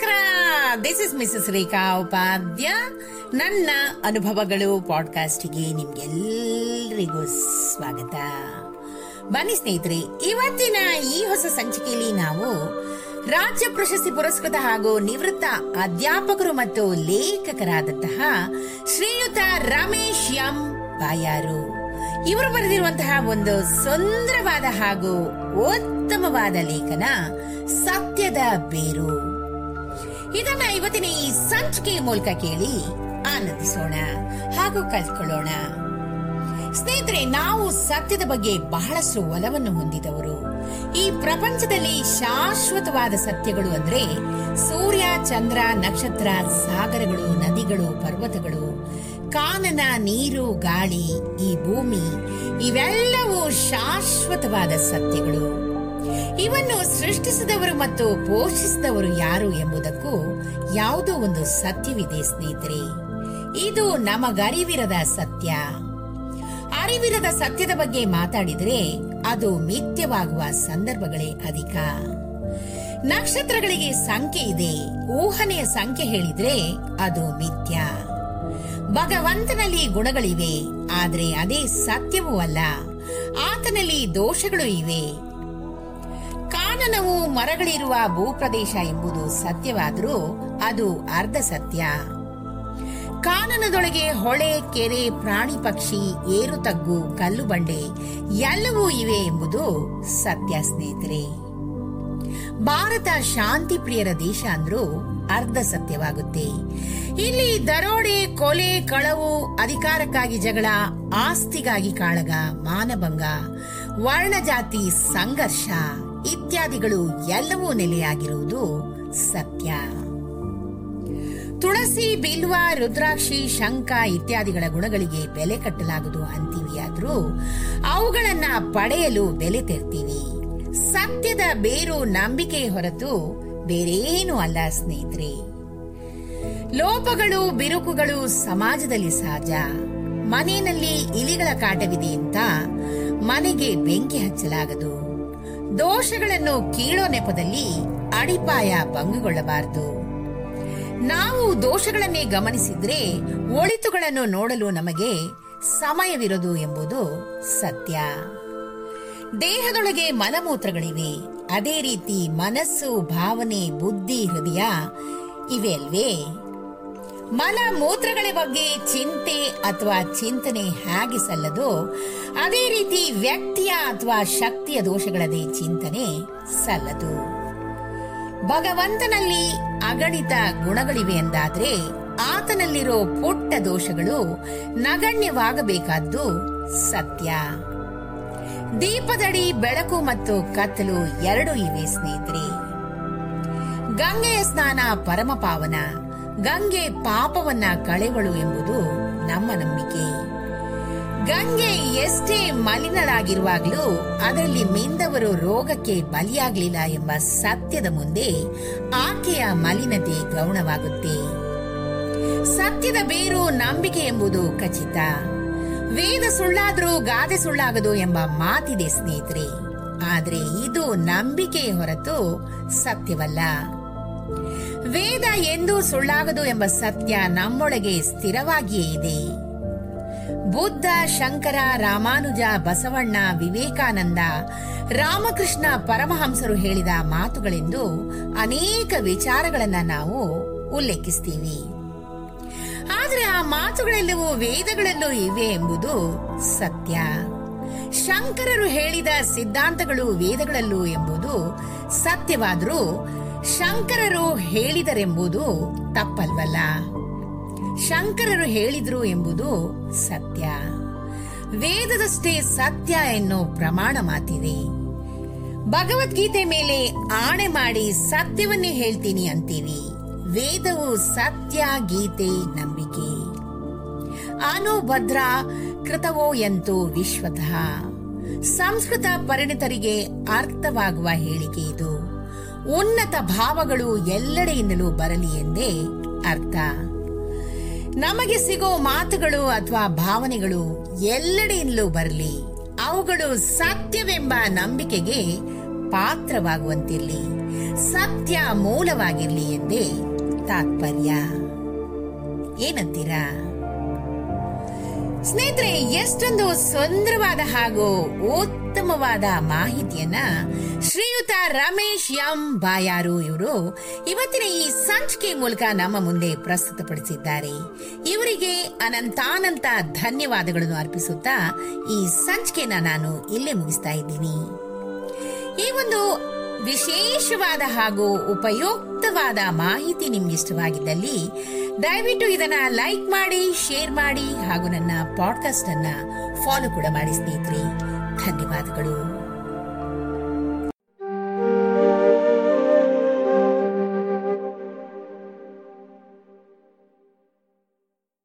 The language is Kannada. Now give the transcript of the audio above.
ನಮಸ್ಕಾರ. This is Mrs Rekha Upadhya ನನ್ನ ಅನುಭವಗಳು ಪಾಡ್ಕಾಸ್ಟ್ಗೆ ನಿಮ್ಗೆಲ್ಲರಿಗೂ ಸ್ವಾಗತ. ಬನ್ನಿ ಸ್ನೇಹಿತರೆ, ಇವತ್ತಿನ ಈ ಹೊಸ ಸಂಚಿಕೆಯಲ್ಲಿ ನಾವು ರಾಜ್ಯ ಪ್ರಶಸ್ತಿ ಪುರಸ್ಕೃತ ಹಾಗೂ ನಿವೃತ್ತ ಅಧ್ಯಾಪಕರು ಮತ್ತು ಲೇಖಕರಾದಂತಹ ಶ್ರೀಯುತ ರಮೇಶ್ ಎಂ. ಬಾಯಾರು. ಇವರು ಬರೆದಿರುವಂತಹ ಒಂದು ಸುಂದರವಾದ ಹಾಗೂ ಉತ್ತಮವಾದ ಲೇಖನ ಸತ್ಯದ ಬೇರು. ಇದನ್ನ ಇವತ್ತಿನ ಈ ಸಂಚಿಕೆಯ ಮೂಲಕ ಕೇಳಿ ಆನಂದಿಸೋಣ ಹಾಗೂ ಕಲ್ತ್ಕೊಳ್ಳೋಣ. ಸ್ನೇಹಿತರೆ, ನಾವು ಸತ್ಯದ ಬಗ್ಗೆ ಬಹಳಷ್ಟು ಒಲವನ್ನು ಹೊಂದಿದವರು. ಈ ಪ್ರಪಂಚದಲ್ಲಿ ಶಾಶ್ವತವಾದ ಸತ್ಯಗಳು ಅಂದ್ರೆ ಸೂರ್ಯ, ಚಂದ್ರ, ನಕ್ಷತ್ರ, ಸಾಗರಗಳು, ನದಿಗಳು, ಪರ್ವತಗಳು, ಕಾನನ, ನೀರು, ಗಾಳಿ, ಈ ಭೂಮಿ, ಇವೆಲ್ಲವೂ ಶಾಶ್ವತವಾದ ಸತ್ಯಗಳು. ಇವನ್ನು ಸೃಷ್ಟಿಸಿದವರು ಮತ್ತು ಪೋಷಿಸಿದವರು ಯಾರು ಎಂಬುದಕ್ಕೂ ಯಾವುದೋ ಒಂದು ಸತ್ಯವಿದೆ, ಸ್ನೇಹಿತರೆ. ಇದು ನಮಗರಿವಿರದ ಸತ್ಯ. ಅರಿವಿರದ ಸತ್ಯದ ಬಗ್ಗೆ ಮಾತಾಡಿದರೆ ಅದು ಮಿಥ್ಯವಾಗುವ ಸಂದರ್ಭಗಳೇ ಅಧಿಕ. ನಕ್ಷತ್ರಗಳಿಗೆ ಸಂಖ್ಯೆ ಇದೆ. ಊಹನೆಯ ಸಂಖ್ಯೆ ಹೇಳಿದ್ರೆ ಅದು ಮಿಥ್ಯ. ಭಗವಂತನಲ್ಲಿ ಗುಣಗಳಿವೆ, ಆದರೆ ಅದೇ ಸತ್ಯವೂ ಅಲ್ಲ. ಆತನಲ್ಲಿ ದೋಷಗಳು ಇವೆ. ಕಾನನವು ಮರಗಳಿರುವ ಭೂಪ್ರದೇಶ ಎಂಬುದು ಸತ್ಯವಾದರೂ ಅದು ಅರ್ಧ ಸತ್ಯ. ಕಾನನದೊಳಗೆ ಹೊಳೆ, ಕೆರೆ, ಪ್ರಾಣಿ ಪಕ್ಷಿ, ಏರು ತಗ್ಗು, ಕಲ್ಲು ಬಂಡೆ ಎಲ್ಲವೂ ಇವೆ ಎಂಬುದು ಸತ್ಯ ಸ್ನೇಹಿತರೆ. ಭಾರತ ಶಾಂತಿ ಪ್ರಿಯರ ದೇಶ ಅಂದ್ರೂ ಅರ್ಧ ಸತ್ಯವಾಗುತ್ತೆ. ಇಲ್ಲಿ ದರೋಡೆ, ಕೊಲೆ, ಕಳವು, ಅಧಿಕಾರಕ್ಕಾಗಿ ಜಗಳ, ಆಸ್ತಿಗಾಗಿ ಕಾಳಗ, ಮಾನಭಂಗ, ವರ್ಣಜಾತಿ ಸಂಘರ್ಷ. ಇತ್ಯಾದಿಗಳು ಎಲ್ಲವೂ ನೆಲೆಯಾಗಿರುವುದು ಸತ್ಯ. ತುಳಸಿ, ಬಿಲ್ವ, ರುದ್ರಾಕ್ಷಿ ಶಂಕ ಇತ್ಯಾದಿಗಳ ಗುಣಗಳಿಗೆ ಬೆಲೆ ಕಟ್ಟಲಾಗದು ಅಂತೀವಿಯಾದ್ರೂ ಅವುಗಳನ್ನ ಪಡೆಯಲು ಬೆಲೆ ತೆರ್ತೀವಿ. ಸತ್ಯದ ಬೇರು ನಂಬಿಕೆ ಹೊರತು ಬೇರೇನೂ ಅಲ್ಲ ಸ್ನೇಹಿತರೆ. ಲೋಪಗಳು, ಬಿರುಕುಗಳು ಸಮಾಜದಲ್ಲಿ ಸಹಜ. ಮನೆಯಲ್ಲಿ ಇಲಿಗಳ ಕಾಟವಿದೆ ಅಂತ ಮನೆಗೆ ಬೆಂಕಿ ಹಚ್ಚಲಾಗದು. ದೋಷಗಳನ್ನು ಕೀಳೋ ನೆಪದಲ್ಲಿ ಅಡಿಪಾಯ ಭಂಗಗೊಳ್ಳಬಾರದು. ನಾವು ದೋಷಗಳನ್ನೇ ಗಮನಿಸಿದ್ರೆ ಒಳಿತುಗಳನ್ನು ನೋಡಲು ನಮಗೆ ಸಮಯವಿರದು ಎಂಬುದು ಸತ್ಯ. ದೇಹದೊಳಗೆ ಮಲಮೂತ್ರಗಳಿವೆ. ಅದೇ ರೀತಿ ಮನಸ್ಸು, ಭಾವನೆ, ಬುದ್ಧಿ, ಹೃದಯ ಇವೆ ಅಲ್ವೇ? ಮಲ ಮೂತ್ರಗಳ ಬಗ್ಗೆ ಚಿಂತೆ ಅಥವಾ ಚಿಂತನೆ ಹೇಗೆ ಸಲ್ಲದು? ಅದೇ ರೀತಿ ವ್ಯಕ್ತಿಯ ಅಥವಾ ಶಕ್ತಿಯ ದೋಷಗಳದೇ ಚಿಂತನೆ ಸಲ್ಲದು. ಭಗವಂತನಲ್ಲಿ ಅಗಣಿತ ಗುಣಗಳಿವೆ ಎಂದಾದ್ರೆ ಆತನಲ್ಲಿರೋ ಪುಟ್ಟ ದೋಷಗಳು ನಗಣ್ಯವಾಗಬೇಕಾದ್ದು ಸತ್ಯ. ದೀಪದಡಿ, ಬೆಳಕು ಮತ್ತು ಕತ್ತಲು ಎರಡೂ ಇವೆ ಸ್ನೇಹಿತರೆ. ಗಂಗೆಯ ಸ್ನಾನ ಪರಮ ಪಾವನ ಗಂಗೆ ಪಾಪವನ್ನ ಕಳೆವಳು ಎಂಬುದು ನಮ್ಮ ನಂಬಿಕೆ. ಗಂಗೆ ಎಷ್ಟೇ ಮಲಿನರಾಗಿರುವಾಗಲೂ ಅದರಲ್ಲಿ ಮಿಂದವರು ರೋಗಕ್ಕೆ ಬಲಿಯಾಗಲಿಲ್ಲ ಎಂಬ ಸತ್ಯದ ಮುಂದೆ ಆಕೆಯ ಮಲಿನತೆ ಗೌಣವಾಗುತ್ತೆ. ಸತ್ಯದ ಬೇರು ನಂಬಿಕೆ ಎಂಬುದು ಖಚಿತ. ವೇದ ಸುಳ್ಳಾದರೂ ಗಾದೆ ಸುಳ್ಳಾಗದು ಎಂಬ ಮಾತಿದೆ ಸ್ನೇಹಿತರೆ. ಆದರೆ ಇದು ನಂಬಿಕೆ ಹೊರತು ಸತ್ಯವಲ್ಲ. ವೇದ ಎಂದೂ ಸುಳ್ಳಾಗದು ಎಂಬ ಸತ್ಯ ನಮ್ಮೊಳಗೆ ಸ್ಥಿರವಾಗಿಯೇ ಇದೆ. ಬುದ್ಧ, ಶಂಕರ, ರಾಮಾನುಜ, ಬಸವಣ್ಣ, ವಿವೇಕಾನಂದ, ರಾಮಕೃಷ್ಣ ಪರಮಹಂಸರು ಹೇಳಿದ ಮಾತುಗಳೆಂದು ಅನೇಕ ವಿಚಾರಗಳನ್ನು ನಾವು ಉಲ್ಲೇಖಿಸ್ತೀವಿ. ಆದರೆ ಆ ಮಾತುಗಳೆಲ್ಲವೂ ವೇದಗಳಲ್ಲೂ ಇವೆ ಎಂಬುದು ಸತ್ಯ. ಶಂಕರರು ಹೇಳಿದ ಸಿದ್ಧಾಂತಗಳು ವೇದಗಳಲ್ಲೂ ಎಂಬುದು ಸತ್ಯವಾದರೂ ಶಂಕರರು ಹೇಳಿದರೆಂಬುದು ತಪ್ಪಲ್ವಲ್ಲ? ಶಂಕರರು ಹೇಳಿದ್ರು ಎಂಬುದು ಸತ್ಯ. ವೇದದಷ್ಟೇ ಸತ್ಯ ಎನ್ನೋ ಪ್ರಮಾಣ ಮಾತಿದೆ. ಭಗವದ್ಗೀತೆ ಮೇಲೆ ಆಣೆ ಮಾಡಿ ಸತ್ಯವನ್ನೇ ಹೇಳ್ತೀನಿ ಅಂತೀವಿ ವೇದವು ಸತ್ಯ, ಗೀತೆ, ನಂಬಿಕೆ. ಅನುಭದ್ರ ಕೃತವೋ ಎಂತೋ ವಿಶ್ವತಃ. ಸಂಸ್ಕೃತ ಪರಿಣಿತರಿಗೆ ಅರ್ಥವಾಗುವ ಹೇಳಿಕೆ ಇದು. ಉನ್ನತ ಭಾವಗಳು ಎಲ್ಲೆಡೆಯಿಂದಲೂ ಬರಲಿ ಎಂದೇ ಅರ್ಥ. ನಮಗೆ ಸಿಗೋ ಮಾತುಗಳು ಅಥವಾ ಭಾವನೆಗಳು ಎಲ್ಲೆಡೆಯಿಂದಲೂ ಬರಲಿ, ಅವುಗಳು ಸತ್ಯವೆಂಬ ನಂಬಿಕೆಗೆ ಪಾತ್ರವಾಗುವಂತಿರಲಿ, ಸತ್ಯ ಮೂಲವಾಗಿರಲಿ ಎಂದೇ ತಾತ್ಪರ್ಯ. ಏನಂತೀರಾ? ಸ್ನೇಹಿತರೆ, ಎಷ್ಟೊಂದು ಸುಂದರವಾದ ಹಾಗೂ ಉತ್ತಮವಾದ ಮಾಹಿತಿಯನ್ನ ಶ್ರೀಯುತ ರಮೇಶ್ ಎಂ ಬಾಯಾರು ಇವರು ಇವತ್ತಿನ ಈ ಸಂಚಿಕೆ ಮೂಲಕ ನಮ್ಮ ಮುಂದೆ ಪ್ರಸ್ತುತಪಡಿಸಿದ್ದಾರೆ. ಇವರಿಗೆ ಅನಂತಾನಂತ ಧನ್ಯವಾದಗಳನ್ನು ಅರ್ಪಿಸುತ್ತಾ ಈ ಸಂಚಿಕೆನ ನಾನು ಇಲ್ಲೇ ಮುಗಿಸ್ತಾ ಇದ್ದೀನಿ. ಈ ಒಂದು ವಿಶೇಷವಾದ ಹಾಗೂ ಉಪಯುಕ್ತವಾದ ಮಾಹಿತಿ ನಿಮ್ಗೆ ಇಷ್ಟವಾಗಿದ್ದಲ್ಲಿ ದಯವಿಟ್ಟು ಇದನ್ನ ಲೈಕ್ ಮಾಡಿ, ಶೇರ್ ಮಾಡಿ ಹಾಗೂ ನನ್ನ ಪಾಡ್ಕಾಸ್ಟ್ ಅನ್ನ ಫಾಲೋ ಕೂಡ ಮಾಡಿ ಸ್ನೇಹಿತರೆ. ಧನ್ಯವಾದಗಳು.